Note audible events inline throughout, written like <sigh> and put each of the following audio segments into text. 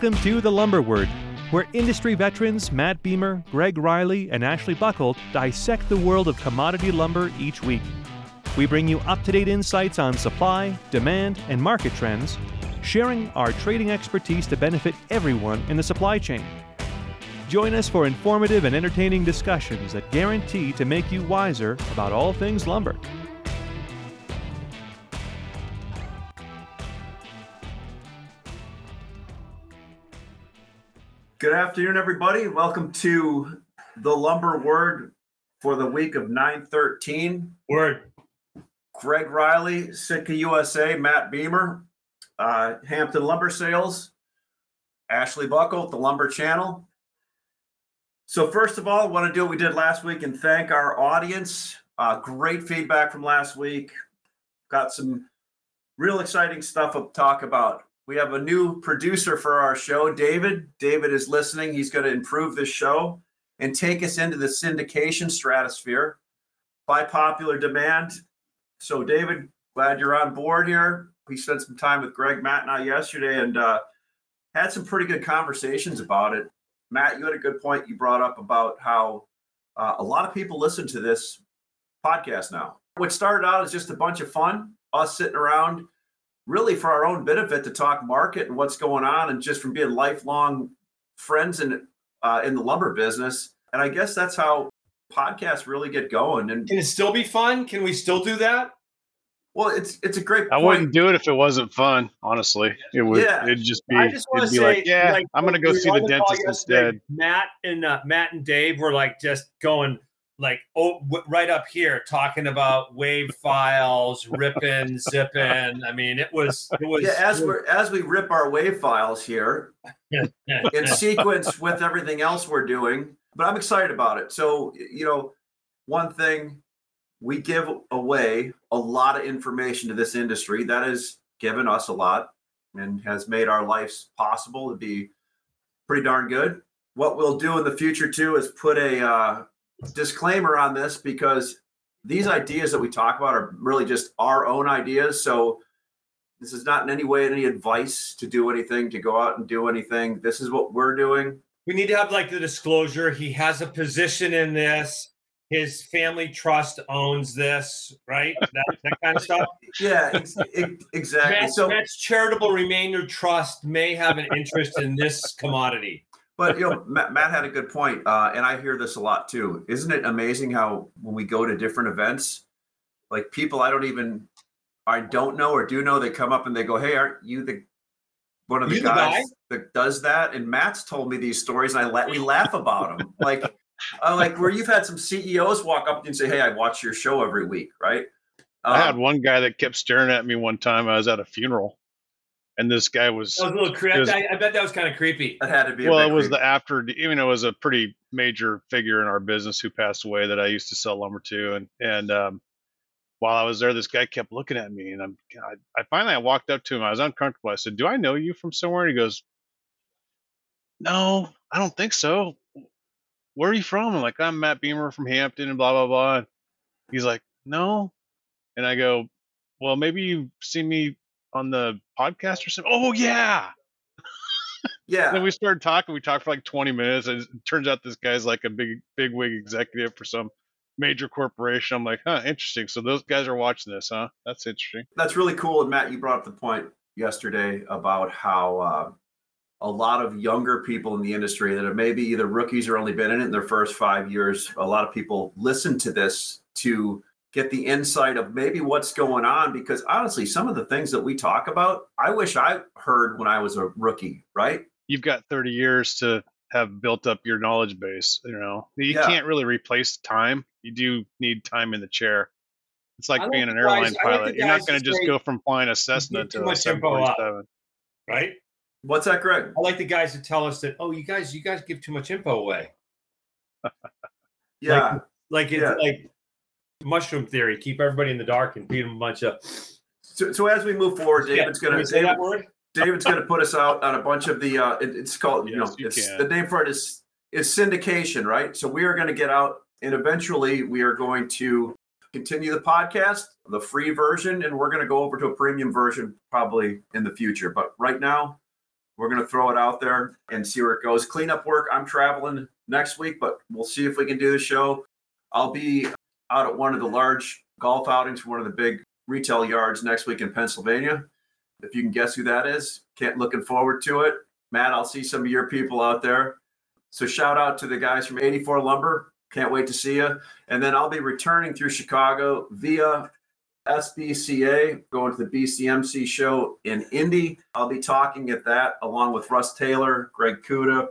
Welcome to The Lumber Word, where industry veterans Matt Beamer, Greg Riley, and Ashley Buckle dissect the world of commodity lumber each week. We bring you up to date insights on supply, demand, and market trends, sharing our trading expertise to benefit everyone in the supply chain. Join us for informative and entertaining discussions that guarantee to make you wiser about all things lumber. Good afternoon, everybody. Welcome to the Lumber Word for the week of 913. Word. Greg Riley, Sitka USA, Matt Beamer, uh, Hampton Lumber Sales, Ashley Buckle, the Lumber Channel. So, first of all, I want to do what we did last week and thank our audience. Uh, great feedback from last week. Got some real exciting stuff to talk about. We have a new producer for our show, David. David is listening. He's going to improve this show and take us into the syndication stratosphere by popular demand. So, David, glad you're on board here. We spent some time with Greg, Matt, and I yesterday and uh, had some pretty good conversations about it. Matt, you had a good point you brought up about how uh, a lot of people listen to this podcast now. What started out as just a bunch of fun, us sitting around really for our own benefit to talk market and what's going on, and just from being lifelong friends in uh, in the lumber business. And I guess that's how podcasts really get going. And Can it still be fun? Can we still do that? well, it's it's a great. I point. wouldn't do it if it wasn't fun. Honestly, it would. Yeah. It'd just be. I just want it'd to be say, like, yeah, I'm gonna go see the dentist instead. Matt and uh, Matt and Dave were like just going like oh w- right up here talking about wave files, ripping, zipping. I mean, it was it was Yeah, as we as we rip our wave files here <laughs> in sequence with everything else we're doing, but I'm excited about it. So, you know, one thing we give away a lot of information to this industry that has given us a lot and has made our lives possible to be pretty darn good. What we'll do in the future too is put a uh, disclaimer on this because these ideas that we talk about are really just our own ideas. So this is not in any way any advice to do anything, to go out and do anything. This is what we're doing. we need to have like the disclosure. He has a position in this. His family trust owns this, right? That, that kind of stuff. <laughs> Yeah, ex- ex- exactly. Matt's, So, Matt's charitable remainder trust may have an interest in this commodity. But you know, Matt, Matt had a good point, uh, and I hear this a lot too. Isn't it amazing how when we go to different events, like people I don't even, I don't know or do know, they come up and they go, "Hey, aren't you the one of the You the guys guy? that does that?" And Matt's told me these stories, and I let we laugh about them, like. Uh, like where you've had some CEOs walk up to you and say, "Hey, I watch your show every week," right? I had Um, one guy that kept staring at me one time. I was at a funeral, and this guy was. That was a little creepy. Was- I, I bet that was kind of creepy. that had to be. a Well, it was creep. the after. Even it was a pretty major figure in our business who passed away that I used to sell lumber to, and and um, while I was there, this guy kept looking at me, and I'm. I, I finally I walked up to him. I was uncomfortable. I said, "Do I know you from somewhere?" He goes, "No, I don't think so. Where are you from?" I'm like, "I'm Matt Beamer from Hampton," and blah blah blah. And he's like, "No," and I go, "Well, maybe you've seen me on the podcast or something." Oh yeah. yeah. <laughs> Then we started talking. We talked for like 20 minutes, and it turns out this guy's like a big, big wig executive for some major corporation. I'm like, huh, interesting. So those guys are watching this, huh? That's interesting. that's really cool. And Matt, you brought up the point yesterday about how uh, a lot of younger people in the industry that have maybe either rookies or only been in it in their first five years, a lot of people listen to this to get the insight of maybe what's going on. Because honestly, some of the things that we talk about, I wish I heard when I was a rookie, right? You've got 30 years to have built up your knowledge base. You know, you Yeah. can't really replace time. You do need time in the chair. It's like being an airline I like the pilot. You're not going to just say, go from flying a Cessna to a much info out. 747. right? What's that, Greg? I like the guys that tell us that, oh, you guys, you guys give too much info away. <laughs> Yeah. Like it's Yeah. like mushroom theory. Keep everybody in the dark and beat them a bunch of. So, so as we move forward, David's can going to say that word. David's going to put us out on a bunch of the. Uh, it- it's called, you know, you it's, the name for it is is syndication, right? So we are going to get out, and eventually we are going to continue the podcast, the free version, and we're going to go over to a premium version probably in the future. But right now, We're going to throw it out there and see where it goes. Cleanup work. I'm traveling next week, but we'll see if we can do the show. I'll be out at one of the large golf outings for one of the big retail yards next week in Pennsylvania. If you can guess who that is, can't looking forward to it. Matt, I'll see some of your people out there. So shout out to the guys from 84 Lumber. Can't wait to see you. And then I'll be returning through Chicago via SBCA, going to the BCMC show in Indy. I'll be talking at that along with Russ Taylor, Greg Kuda,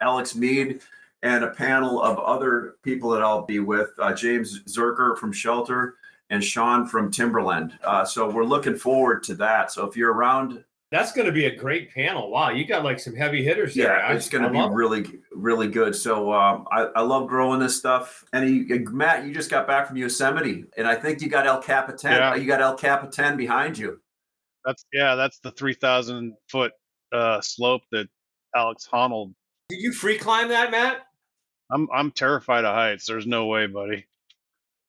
Alex Mead, and a panel of other people that I'll be with uh, James Zerker from Shelter and Sean from Timberland. Uh, so we're looking forward to that. So if you're around That's going to be a great panel. Wow, you got like some heavy hitters there. Yeah, it's going to be love it. really, really good. So um, I, I love growing this stuff. And you, Matt, you just got back from Yosemite, and I think you got El Capitan. Yeah. You got El Capitan behind you. That's yeah, that's the three thousand foot uh, slope that Alex Honnold. Did you free climb that, Matt? I'm I'm terrified of heights. There's no way, buddy.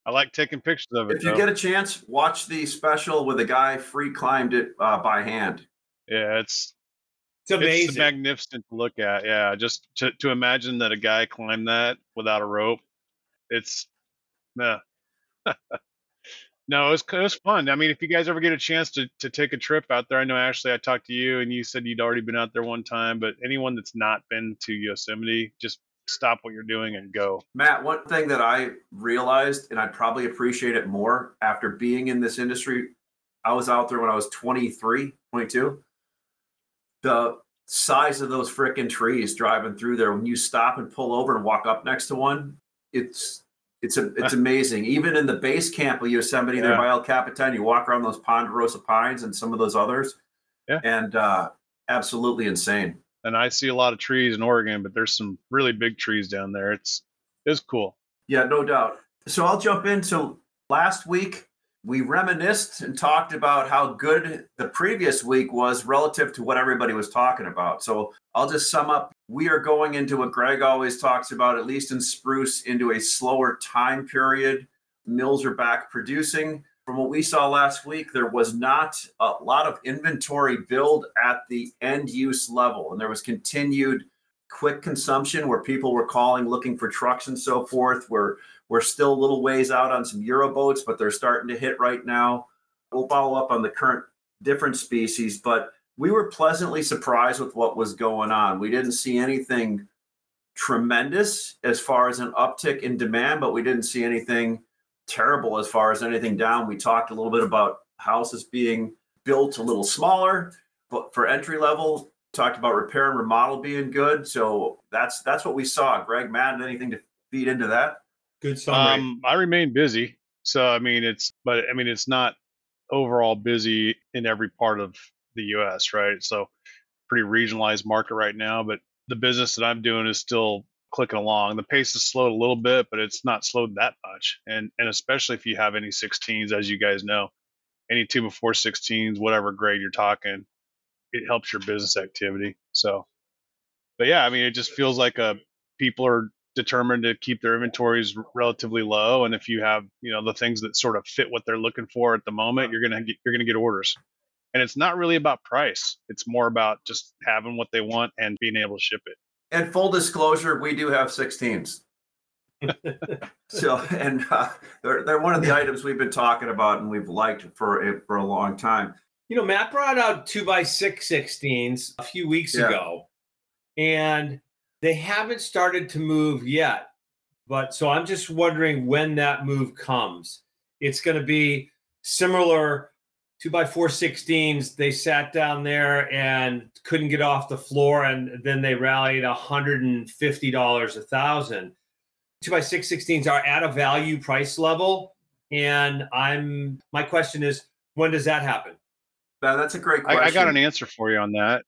I like taking pictures of it. If you though. get a chance, watch the special with a guy free climbed it uh, by hand. yeah, it's It's amazing. it's magnificent to look at. Yeah, just to to imagine that a guy climbed that without a rope. It's nah. <laughs> no, it was it was fun. I mean, if you guys ever get a chance to to take a trip out there, I know Ashley, I talked to you and you said you'd already been out there one time, but anyone that's not been to Yosemite, just stop what you're doing and go. Matt, one thing that I realized, and I'd probably appreciate it more after being in this industry, I was out there when I was 23, 22. The size of those freaking trees driving through there, when you stop and pull over and walk up next to one, it's it's a, it's <laughs> amazing. Even in the base camp of Yosemite, there by El Capitan, you walk around those ponderosa pines and some of those others, Yeah. and uh, absolutely insane. And I see a lot of trees in Oregon, but there's some really big trees down there. It's it's cool. Yeah, no doubt. So I'll jump into last week. We reminisced and talked about how good the previous week was relative to what everybody was talking about. So I'll just sum up. We are going into what Greg always talks about, at least in spruce, into a slower time period. Mills are back producing. From what we saw last week, there was not a lot of inventory build at the end use level, and there was continued quick consumption where people were calling looking for trucks and so forth. We're we're still a little ways out on some Euro boats, but they're starting to hit right now. We'll follow up on the current different species, but we were pleasantly surprised with what was going on. We didn't see anything tremendous as far as an uptick in demand, but we didn't see anything terrible as far as anything down. We talked a little bit about houses being built a little smaller, but for entry level, talked about repair and remodel being good. So that's that's what we saw. Greg, Matt, anything to feed into that? Good summary. Um, I remain busy, so I mean it's, but I mean it's not overall busy in every part of the U.S. Right? So pretty regionalized market right now, but the business that I'm doing is still clicking along. The pace has slowed a little bit, but it's not slowed that much. And and especially if you have any 16s, as you guys know, any two before 16s, whatever grade you're talking, it helps your business activity. So, but yeah, I mean, it just feels like a people are determined to keep their inventories relatively low, and if you have you know the things that sort of fit what they're looking for at the moment, you're gonna get, you're gonna get orders. And it's not really about price; it's more about just having what they want and being able to ship it. And full disclosure, we do have 16s. <laughs> so, and uh, they're, they're one of the items we've been talking about and we've liked for a, for a long time. You know, Matt brought out two by six 16s a few weeks Yeah. ago, and they haven't started to move yet. But so I'm just wondering when that move comes. It's going to be similar two by four 16s. They sat down there and couldn't get off the floor, and then they rallied $150 a thousand. Two by six 16s are at a value price level. And I'm my question is, when does that happen? Now, that's a great I, question. I got an answer for you on that.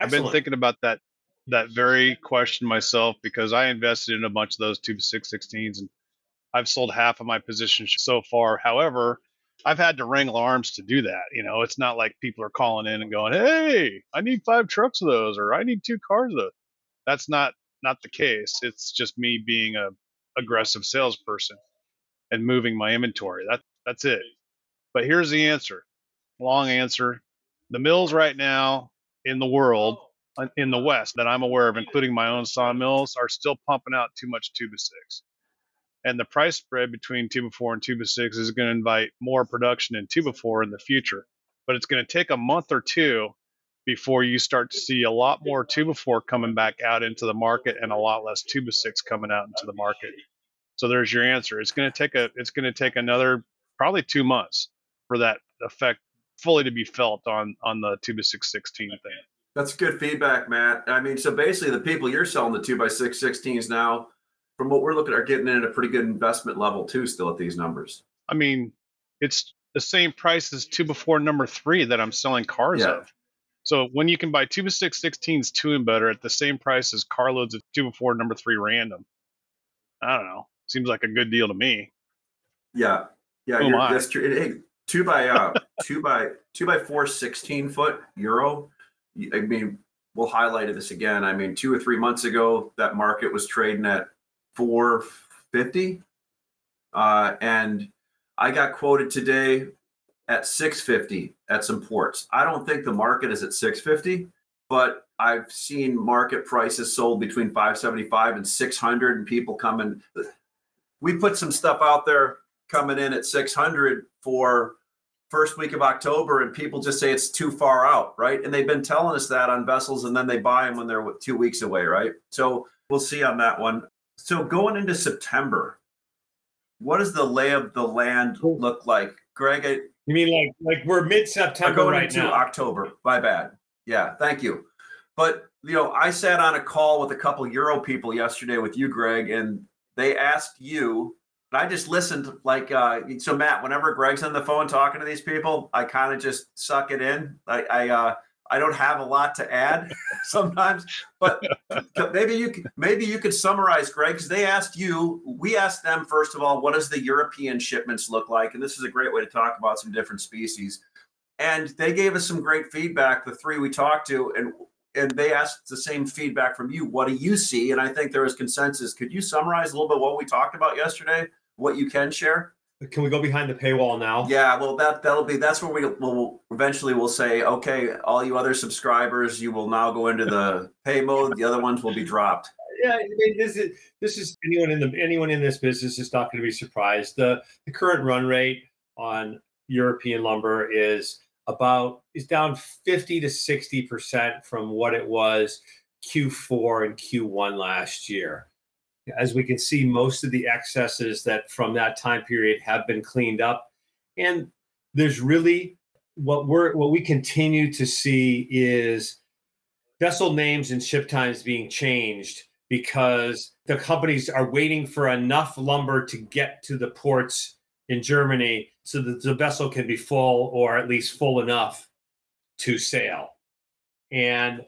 I've been thinking about that that very question myself because I invested in a bunch of those two six sixteens and I've sold half of my position so far. However, I've had to ring alarms to do that. You know, it's not like people are calling in and going, "Hey, I need five trucks of those," or "I need two cars of those." That's not not the case. It's just me being a aggressive salesperson and moving my inventory. That that's it. But here's the answer. Long answer. The mills right now in the world uh, in the West that I'm aware of, including my own sawmills, are still pumping out too much by six. And the price spread between two by four and two by six is going to invite more production in two by four in the future. But it's going to take a month or two before you start to see a lot more two by four coming back out into the market and a lot less two by six coming out into the market. So there's your answer. It's going to take a it's going to take another probably two months for that effect fully to be felt on on the two by six sixteen thing. That's good feedback, Matt. I mean, so basically, the people you're selling the two by six 16s now, from what we're looking at, are getting in at a pretty good investment level too. Still at these numbers. I mean, it's the same price as two before number three that I'm selling cars Yeah. of. So when you can buy two by six 16s two and better at the same price as carloads of two before number three random, I don't know. Seems like a good deal to me. Yeah, yeah, Oh, you're, that's true. Hey, two by uh, <laughs> two by two by four 16 foot euro. I mean, we'll highlight this again. I mean, two or three months ago, that market was trading at 450, uh, and I got quoted today at 650 at some ports. I don't think the market is at 650, but I've seen market prices sold between 575 and 600, and people coming. We put some stuff out there coming in at 600 for first week of October, and people just say it's too far out, right? And they've been telling us that on vessels, and then they buy them when they're two weeks away, right? So we'll see on that one. So going into September, what does the lay of the land look like, Greg? I, You mean like like we're mid September going right into now? October. My bad. Yeah, thank you. But you know, I sat on a call with a couple Euro people yesterday with you, Greg, and they asked you. And I just listened, like uh, so. Matt, whenever Greg's on the phone talking to these people, I kind of just suck it in. I I, uh, I don't have a lot to add <laughs> sometimes, but maybe you could, maybe you could summarize, Greg, because they asked you. We asked them first of all, what does the European shipments look like? And this is a great way to talk about some different species. And they gave us some great feedback the three we talked to and and they asked the same feedback from you. What do you see? And i think there was consensus. Could you summarize a little bit what we talked about yesterday? What you can share Can we go behind the paywall now? yeah well that that'll be that's where we will eventually we'll say okay all you other subscribers you will now go into the <laughs> pay mode the other ones will be dropped yeah, I mean, this is this is anyone in the anyone in this business is not going to be surprised. The the current run rate on European lumber is about is down 50 to 60 percent from what it was Q4 and Q1 last year. As we can see, most of the excesses that from that time period have been cleaned up, and there's really what we're what we continue to see is vessel names and ship times being changed because the companies are waiting for enough lumber to get to the ports in Germany so that the vessel can be full or at least full enough to sail. And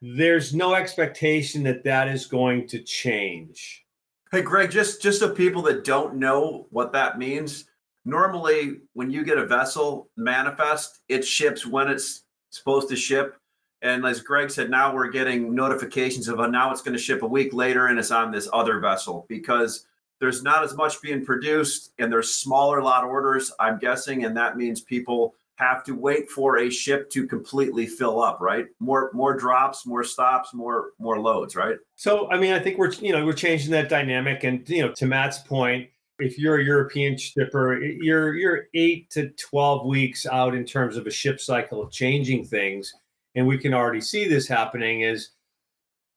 there's no expectation that that is going to change. Hey, Greg, just just so people that don't know what that means, normally when you get a vessel manifest, it ships when it's supposed to ship. And as Greg said, now we're getting notifications of uh, now it's going to ship a week later and it's on this other vessel because there's not as much being produced and there's smaller lot orders, I'm guessing, and that means people have to wait for a ship to completely fill up, right? More more drops, more stops, more more loads, right? So, I mean, I think we're you know we're changing that dynamic, and you know, to Matt's point, if you're a European shipper, you're you're eight to twelve weeks out in terms of a ship cycle of changing things, and we can already see this happening. Is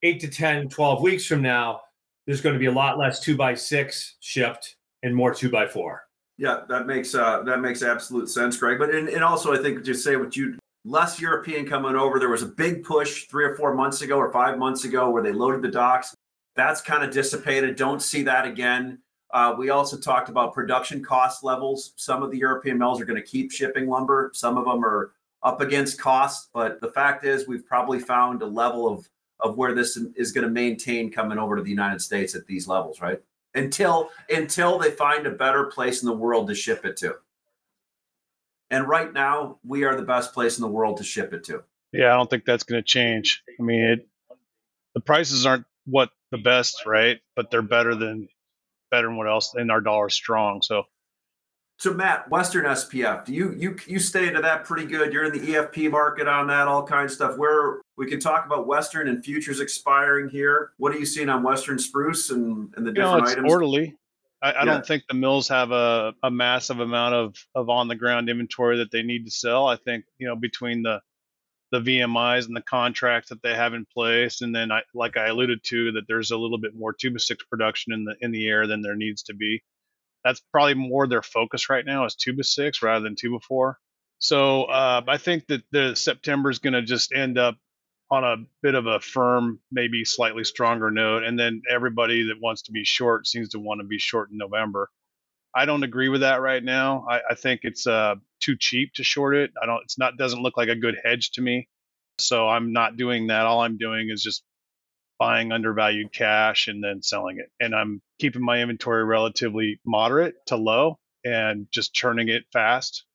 eight to 10, 12 weeks from now, there's going to be a lot less two by six shipped and more two by four. Yeah, that makes uh, that makes absolute sense, Greg. But and, and also, I think just say what you less European coming over. There was a big push three or four months ago or five months ago where they loaded the docks. That's kind of dissipated. Don't see that again. Uh, we also talked about production cost levels. Some of the European mills are going to keep shipping lumber. Some of them are up against costs. But the fact is, we've probably found a level of of where this is going to maintain coming over to the United States at these levels, right? Until until they find a better place in the world to ship it to. And right now, we are the best place in the world to ship it to. Yeah, I don't think that's going to change. I mean, it, the prices aren't what the best, right? But they're better than better than what else, and our dollar's strong. So So Matt, Western SPF, do you you you stay into that pretty good? You're in the EFP market on that, all kinds of stuff. Where we can talk about Western and futures expiring here. What are you seeing on Western spruce and, and the You know, different it's items? orderly. I, I Yeah. don't think the mills have a, a massive amount of, of on the ground inventory that they need to sell. I think, you know, between the the VMIs and the contracts that they have in place, and then I like I alluded to that there's a little bit more tuba six production in the in the air than there needs to be. That's probably more their focus right now is tuba six rather than tuba four. So uh, I think that the September is going to just end up on a bit of a firm, maybe slightly stronger note, and then everybody that wants to be short seems to want to be short in November. I don't agree with that right now. I, I think it's uh, too cheap to short it. I don't. It's not. Doesn't look like a good hedge to me. So I'm not doing that. All I'm doing is just buying undervalued cash and then selling it. And I'm keeping my inventory relatively moderate to low and just churning it fast.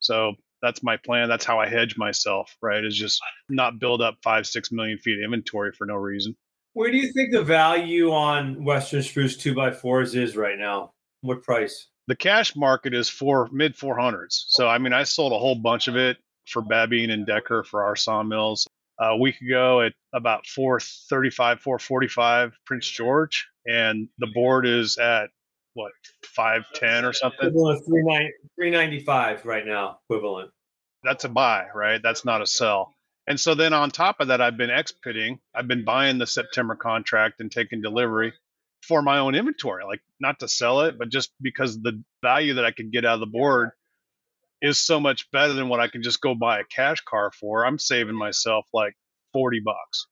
So that's my plan. That's how I hedge myself, right? Is just not build up five, six million feet of inventory for no reason. Where do you think the value on Western spruce two by fours is right now? What price? The cash market is for mid 400s. So, I mean, I sold a whole bunch of it for Babine and Decker for our sawmills uh, a week ago at about 435, 445 Prince George. And the board is at what, 510 or something? Equivalent three nine three ninety five right now. Equivalent. that's a buy, right? That's not a sell. And so then on top of that, I've been expiting. I've been buying the September contract and taking delivery for my own inventory, like not to sell it, but just because the value that I could get out of the board is so much better than what I can just go buy a cash car for. I'm saving myself like 40 bucks.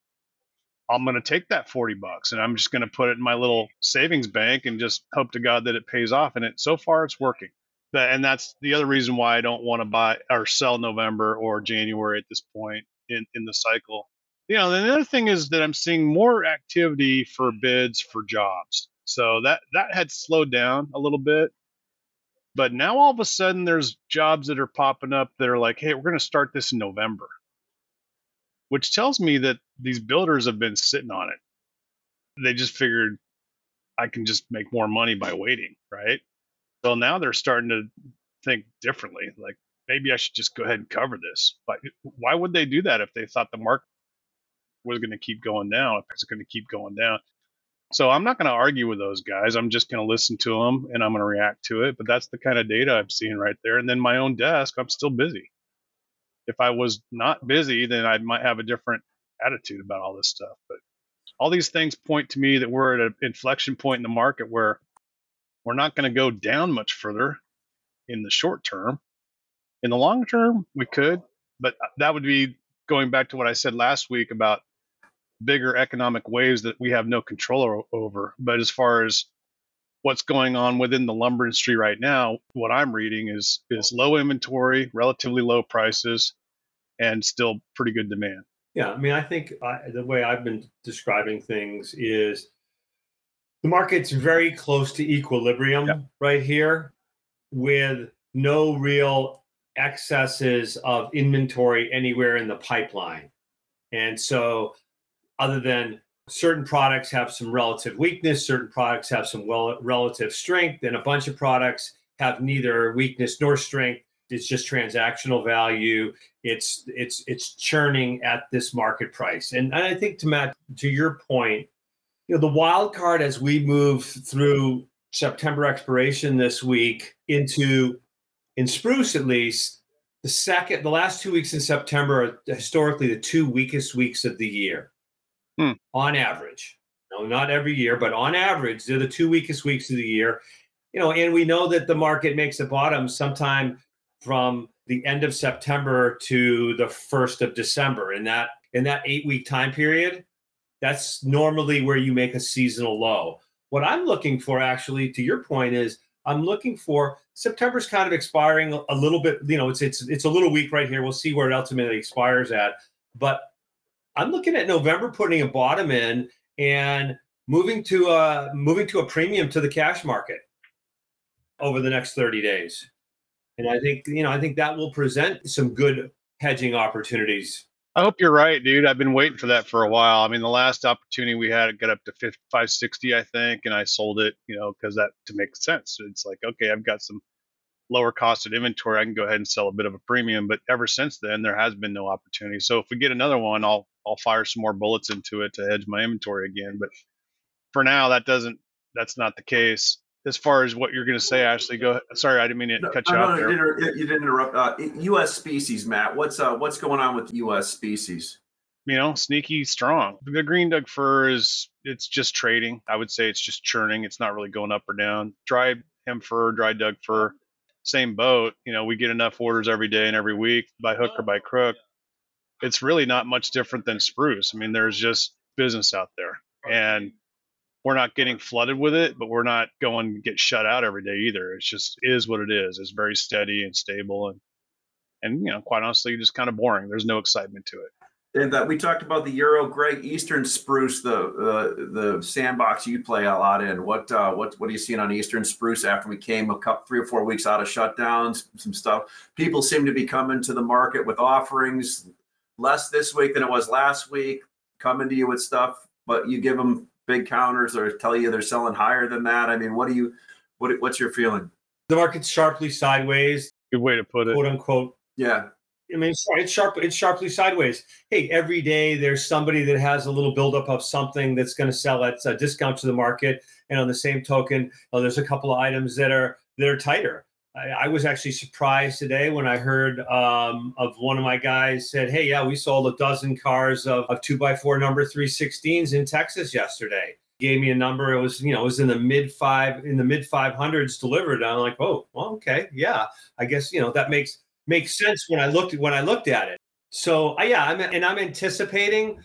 I'm going to take that 40 bucks and I'm just going to put it in my little savings bank and just hope to God that it pays off. And it so far it's working. And that's the other reason why I don't want to buy or sell November or January at this point in, in the cycle. You know, the other thing is that I'm seeing more activity for bids for jobs. So that that had slowed down a little bit. But now all of a sudden there's jobs that are popping up that are like, hey, we're going to start this in November. Which tells me that these builders have been sitting on it. They just figured I can just make more money by waiting, right? So now they're starting to think differently. Like maybe I should just go ahead and cover this. But why would they do that if they thought the market was going to keep going down? If it's going to keep going down. So I'm not going to argue with those guys. I'm just going to listen to them and I'm going to react to it. But that's the kind of data I'm seeing right there. And then my own desk, I'm still busy. If I was not busy, then I might have a different attitude about all this stuff. But all these things point to me that we're at an inflection point in the market where we're not going to go down much further in the short term. In the long term, we could, but uh, that would be going back to what I said last week about bigger economic waves that we have no control over. But as far as what's going on within the lumber industry right now, what I'm reading is is low inventory, relatively low prices, and still pretty good demand. Yeah, I mean, I think I, the way I've been describing things is the market's very close to equilibrium Yeah. right here with no real excesses of inventory anywhere in the pipeline. And so, other than certain products have some relative weakness, certain products have some well, relative strength, and a bunch of products have neither weakness nor strength. It's just transactional value. It's it's it's churning at this market price. And, and i think to matt to your point you know the wild card as we move through september expiration this week into in spruce at least the second the last two weeks in september are historically the two weakest weeks of the year Hmm. on average no not every year but on average they're the two weakest weeks of the year you know and we know that the market makes a bottom sometime from the end of September to the 1st of December. In that in that 8-week time period, that's normally where you make a seasonal low. What I'm looking for actually to your point is I'm looking for September's kind of expiring a little bit, you know, it's it's it's a little weak right here. We'll see where it ultimately expires at. But I'm looking at November putting a bottom in and moving to a moving to a premium to the cash market over the next 30 days. And I think, you know, I think that will present some good hedging opportunities. I hope you're right, dude. I've been waiting for that for a while. I mean, the last opportunity we had, it got up to 5 560, I think, and I sold it, you know, because that to make sense. It's like, okay, I've got some lower costed inventory, I can go ahead and sell a bit of a premium. But ever since then, there has been no opportunity. So if we get another one, I'll I'll fire some more bullets into it to hedge my inventory again. But for now, that doesn't that's not the case. As far as what you're going to say, Ashley, go. Ahead. Sorry, I didn't mean to No, cut you no, off no, there. you didn't, you didn't interrupt. Uh, U.S. species, Matt. What's uh, what's going on with U.S. species? you know, sneaky strong. The green Doug fir is it's just trading. I would say it's just churning. It's not really going up or down. Dry hem fir, dry Doug fir, same boat. You know, we get enough orders every day and every week by hook or by crook. It's really not much different than spruce. I mean, there's just business out there, and we're not getting flooded with it, but we're not going to get shut out every day either. It's just is what it is. It's very steady and stable, and and you know, quite honestly, just kind of boring. There's no excitement to it. And that we talked about the Euro Greg Eastern Spruce, the uh, the sandbox you play a lot in. What uh, what what are you seeing on Eastern Spruce after we came a couple three or four weeks out of shutdowns? Some stuff. People seem to be coming to the market with offerings less this week than it was last week. Coming to you with stuff, but you give them big counters or tell you they're selling higher than that. I mean, what do you what what's your feeling? The market's sharply sideways, Good way to put it. quote unquote. Yeah, I mean, it's, it's sharp. It's sharply sideways. Hey, every day there's somebody that has a little buildup of something that's going to sell at a discount to the market, and on the same token, uh, there's a couple of items that are that are tighter. I, I was actually surprised today when I heard um, of one of my guys said, "Hey, yeah, we sold a dozen cars of, of two by four number three sixteens in Texas yesterday." Gave me a number. It was you know it was in the mid five in the mid five hundreds delivered. And I'm like, oh, well, okay, yeah. I guess you know that makes makes sense when I looked when I looked at it. So uh, yeah, I'm and I'm anticipating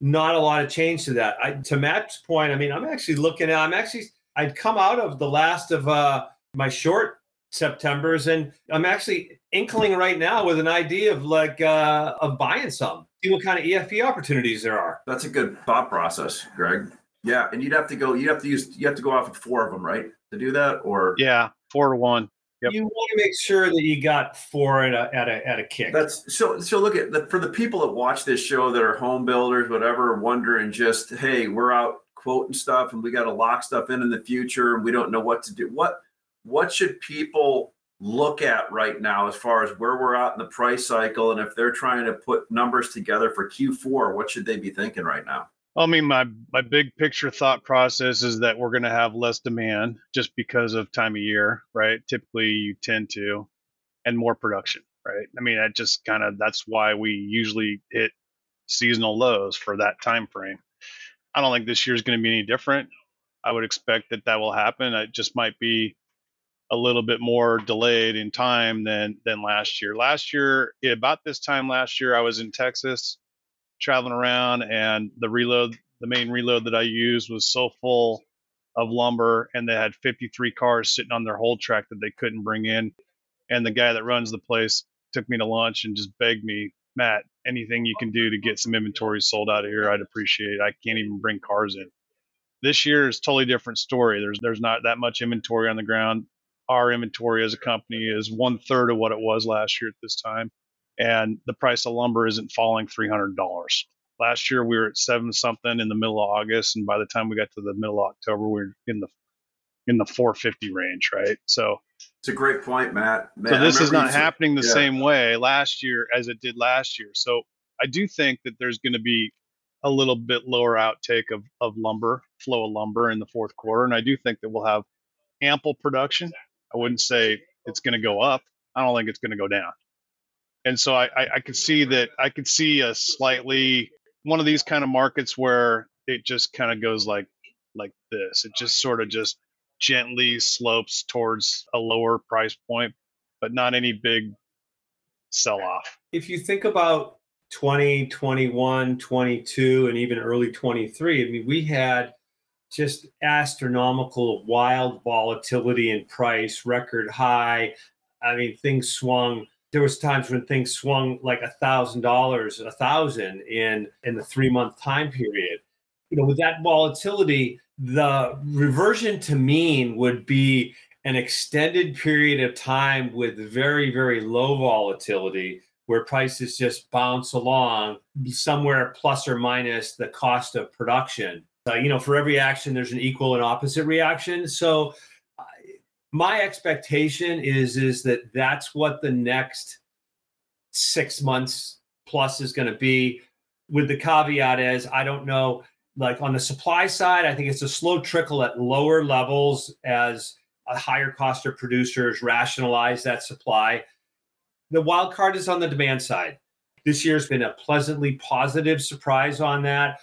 not a lot of change to that. I, to Matt's point, I mean, I'm actually looking at. I'm actually I'd come out of the last of uh, my short September's, and I'm actually inkling right now with an idea of like uh, of buying some. See what kind of EFP opportunities there are. that's a good thought process, Greg. Yeah, and you'd have to go. You have to use. You have to go off of four of them, right, to do that, or Yeah, four to one. Yep. You want to make sure that you got four at a at a at a kick. That's so. So look at the, for the people that watch this show that are home builders, whatever, wondering just, hey, we're out quoting stuff, and we got to lock stuff in in the future, and we don't know what to do. What what should people look at right now as far as where we're at in the price cycle, and if they're trying to put numbers together for Q4, what should they be thinking right now? I mean, my my big picture thought process is that we're going to have less demand just because of time of year, right? Typically, you tend to, and more production, right? I mean, that just kind of that's why we usually hit seasonal lows for that time frame. I don't think this year is going to be any different. I would expect that that will happen. It just might be a little bit more delayed in time than than last year. Last year, about this time last year, I was in Texas traveling around and the reload the main reload that i used was so full of lumber and they had 53 cars sitting on their hold track that they couldn't bring in and the guy that runs the place took me to lunch and just begged me matt anything you can do to get some inventory sold out of here i'd appreciate it. I can't even bring cars in. This year is totally different story. There's there's not that much inventory on the ground our inventory as a company is one third of what it was last year at this time and the price of lumber isn't falling $300. Last year we were at seven something in the middle of August, and by the time we got to the middle of October, we are in the in the 450 range, right? So, It's a great point, Matt. Man, so this is not happening the yeah. same way last year as it did last year. So, I do think that there's going to be a little bit lower outtake of of lumber, flow of lumber in the fourth quarter, and I do think that we'll have ample production. I wouldn't say it's going to go up. I don't think it's going to go down and so I, I, I could see that I could see a slightly one of these kind of markets where it just kind of goes like like this. It just sort of just gently slopes towards a lower price point, but not any big sell off. if you think about 20, 21, 22, and even early 23, I mean, we had just astronomical, wild volatility in price, record high. I mean, things swung. There was times when things swung like a thousand dollars, a thousand in in the three month time period. You know, with that volatility, the reversion to mean would be an extended period of time with very, very low volatility where prices just bounce along somewhere plus or minus the cost of production. Uh, you know, for every action, there's an equal and opposite reaction. So, my expectation is is that that's what the next six months plus is going to be. With the caveat is I don't know. Like on the supply side, I think it's a slow trickle at lower levels as a higher cost of producers rationalize that supply. The wild card is on the demand side. This year's been a pleasantly positive surprise on that.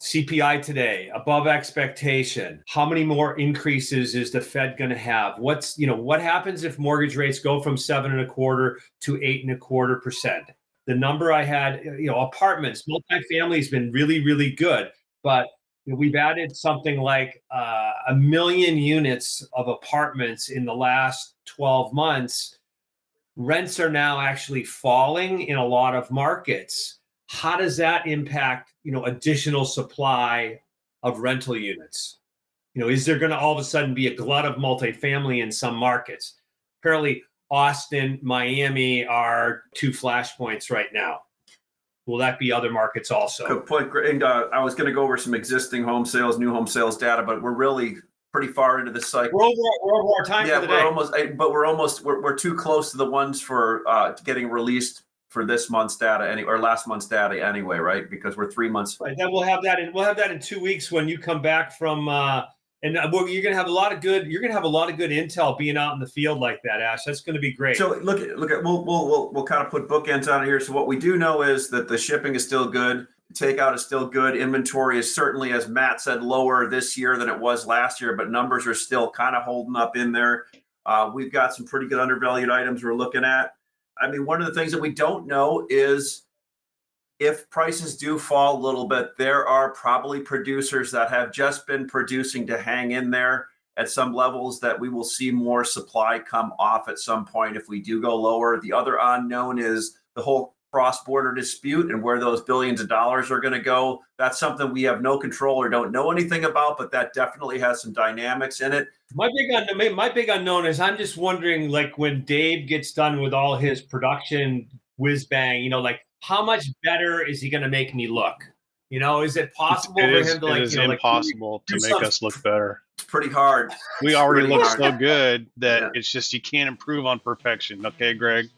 CPI today above expectation. How many more increases is the Fed going to have? What's you know what happens if mortgage rates go from seven and a quarter to eight and a quarter percent? The number I had, you know, apartments, multifamily has been really really good, but we've added something like uh, a million units of apartments in the last 12 months rents are now actually falling in a lot of markets how does that impact you know additional supply of rental units you know is there going to all of a sudden be a glut of multifamily in some markets apparently austin miami are two flashpoints right now Will that be other markets also? Good point. And uh, I was going to go over some existing home sales, new home sales data, but we're really pretty far into the cycle. We're over, we're over our time yeah, we're day. almost, but we're almost, we're, we're too close to the ones for uh, getting released for this month's data any or last month's data anyway, right? Because we're three months. Right. Then we'll have that in we'll have that in two weeks when you come back from uh, and uh, you're gonna have a lot of good. You're gonna have a lot of good intel being out in the field like that, Ash. That's gonna be great. So look, at look at we'll we'll we'll, we'll kind of put bookends on it here. So what we do know is that the shipping is still good. Takeout is still good. Inventory is certainly, as Matt said, lower this year than it was last year, but numbers are still kind of holding up in there. Uh, we've got some pretty good undervalued items we're looking at. I mean, one of the things that we don't know is if prices do fall a little bit, there are probably producers that have just been producing to hang in there at some levels that we will see more supply come off at some point if we do go lower. The other unknown is the whole cross border dispute and where those billions of dollars are going to go. That's something we have no control or don't know anything about, but that definitely has some dynamics in it. My big unknown, my big unknown is I'm just wondering, like when Dave gets done with all his production whiz bang, you know, like how much better is he going to make me look? You know, is it possible it for is, him to it like? is you know, impossible like, to make us look better. It's pretty hard. We already look hard. so good that Yeah. it's just you can't improve on perfection. Okay, Greg.